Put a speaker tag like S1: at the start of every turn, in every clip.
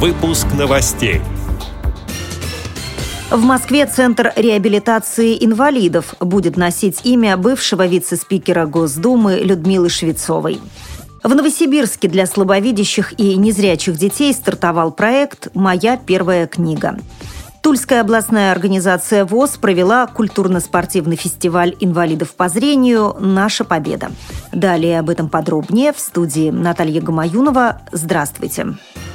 S1: Выпуск новостей.
S2: В Москве Центр реабилитации инвалидов будет носить имя бывшего вице-спикера Госдумы Людмилы Швецовой. В Новосибирске для слабовидящих и незрячих детей стартовал проект «Моя первая книга». Тульская областная организация ВОЗ провела культурно-спортивный фестиваль инвалидов по зрению «Наша победа». Далее об этом подробнее в студии Наталья Гамаюнова. Здравствуйте. Здравствуйте.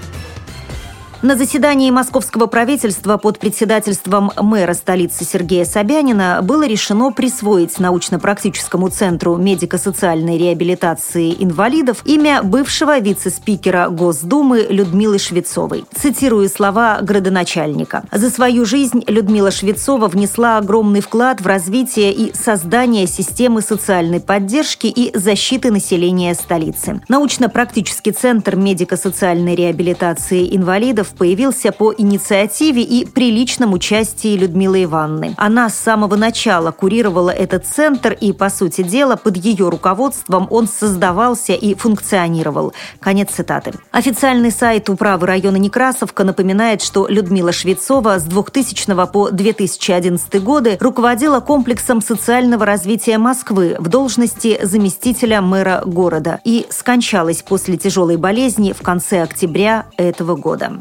S2: На заседании московского правительства под председательством мэра столицы Сергея Собянина было решено присвоить научно-практическому центру медико-социальной реабилитации инвалидов имя бывшего вице-спикера Госдумы Людмилы Швецовой. Цитирую слова градоначальника. «За свою жизнь Людмила Швецова внесла огромный вклад в развитие и создание системы социальной поддержки и защиты населения столицы. Научно-практический центр медико-социальной реабилитации инвалидов появился по инициативе и при личном участии Людмилы Ивановны. Она с самого начала курировала этот центр, и, по сути дела, под ее руководством он создавался и функционировал. Конец цитаты. Официальный сайт управы района Некрасовка напоминает, что Людмила Швецова с 2000 по 2011 годы руководила комплексом социального развития Москвы в должности заместителя мэра города и скончалась после тяжелой болезни в конце октября этого года.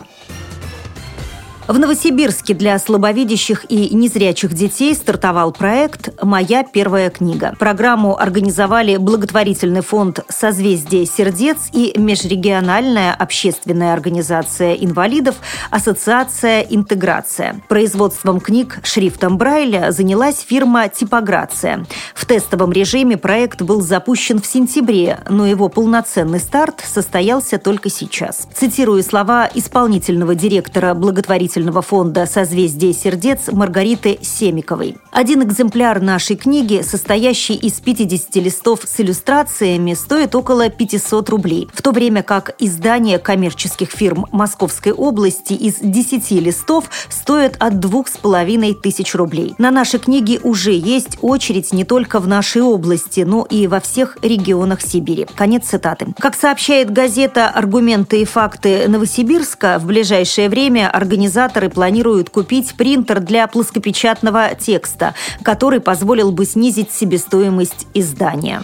S2: В Новосибирске для слабовидящих и незрячих детей стартовал проект «Моя первая книга». Программу организовали благотворительный фонд «Созвездие сердец» и межрегиональная общественная организация инвалидов «Ассоциация Интеграция». Производством книг шрифтом Брайля занялась фирма «Типограция». В тестовом режиме проект был запущен в сентябре, но его полноценный старт состоялся только сейчас. Цитирую слова исполнительного директора благотворительного благотворительного фонда «Созвездие сердец» Маргариты Семиковой. Один экземпляр нашей книги, состоящий из 50 листов с иллюстрациями, стоит около 500 рублей, в то время как издание коммерческих фирм Московской области из 10 листов стоит от 2,5 тысяч рублей. На наши книги уже есть очередь не только в нашей области, но и во всех регионах Сибири. Конец цитаты. Как сообщает газета «Аргументы и факты Новосибирска», в ближайшее время организация организаторы планируют купить принтер для плоскопечатного текста, который позволил бы снизить себестоимость издания.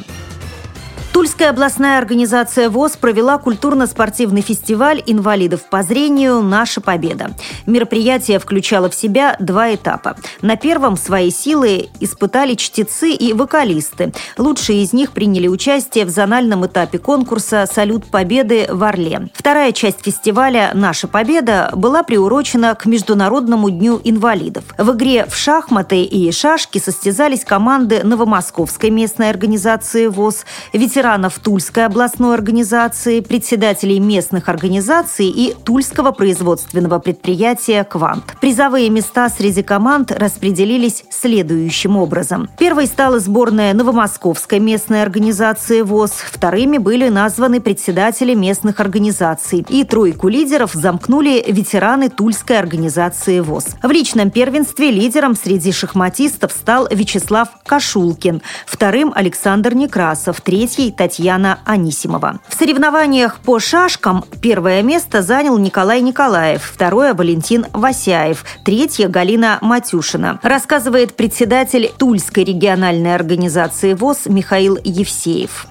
S2: Тульская областная организация ВОЗ провела культурно-спортивный фестиваль инвалидов по зрению «Наша победа». Мероприятие включало в себя два этапа. На первом свои силы испытали чтецы и вокалисты. Лучшие из них приняли участие в зональном этапе конкурса «Салют Победы» в Орле. Вторая часть фестиваля «Наша победа» была приурочена к Международному дню инвалидов. В игре в шахматы и шашки состязались команды Новомосковской местной организации ВОЗ, ветеранов ветеранов Тульской областной организации, председателей местных организаций и Тульского производственного предприятия «Квант». Призовые места среди команд распределились следующим образом. Первой стала сборная Новомосковской местной организации ВОЗ, вторыми были названы председатели местных организаций, и тройку лидеров замкнули ветераны Тульской организации ВОЗ. В личном первенстве лидером среди шахматистов стал Вячеслав Кашулкин, вторым Александр Некрасов, третий Татьяна Анисимова. В соревнованиях по шашкам первое место занял Николай Николаев, второе – Валентин Васяев, третье – Галина Матюшина. Рассказывает председатель Тульской региональной организации ВОЗ Михаил Евсеев.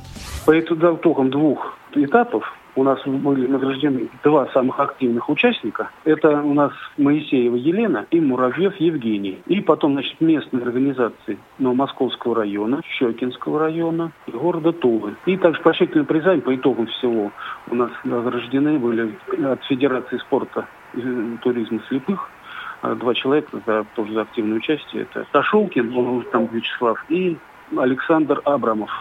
S3: По итогам двух этапов у нас были награждены два самых активных участника. Это у нас Моисеева Елена и Муравьев Евгений. И потом, значит, местные организации но Московского района, Щекинского района и города Тулы. И также поощрительные призами по итогам всего у нас награждены были от Федерации спорта и туризма слепых а два человека за, тоже за активное участие. Это Ташулкин, он там Вячеслав, и Александр Абрамов.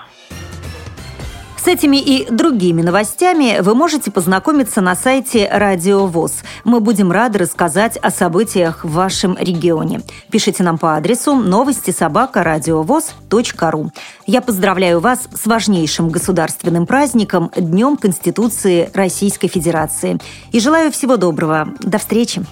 S2: С этими и другими новостями вы можете познакомиться на сайте Радио ВОЗ. Мы будем рады рассказать о событиях в вашем регионе. Пишите нам по адресу новости собака ру. Я поздравляю вас с важнейшим государственным праздником Днем Конституции Российской Федерации. И желаю всего доброго. До встречи!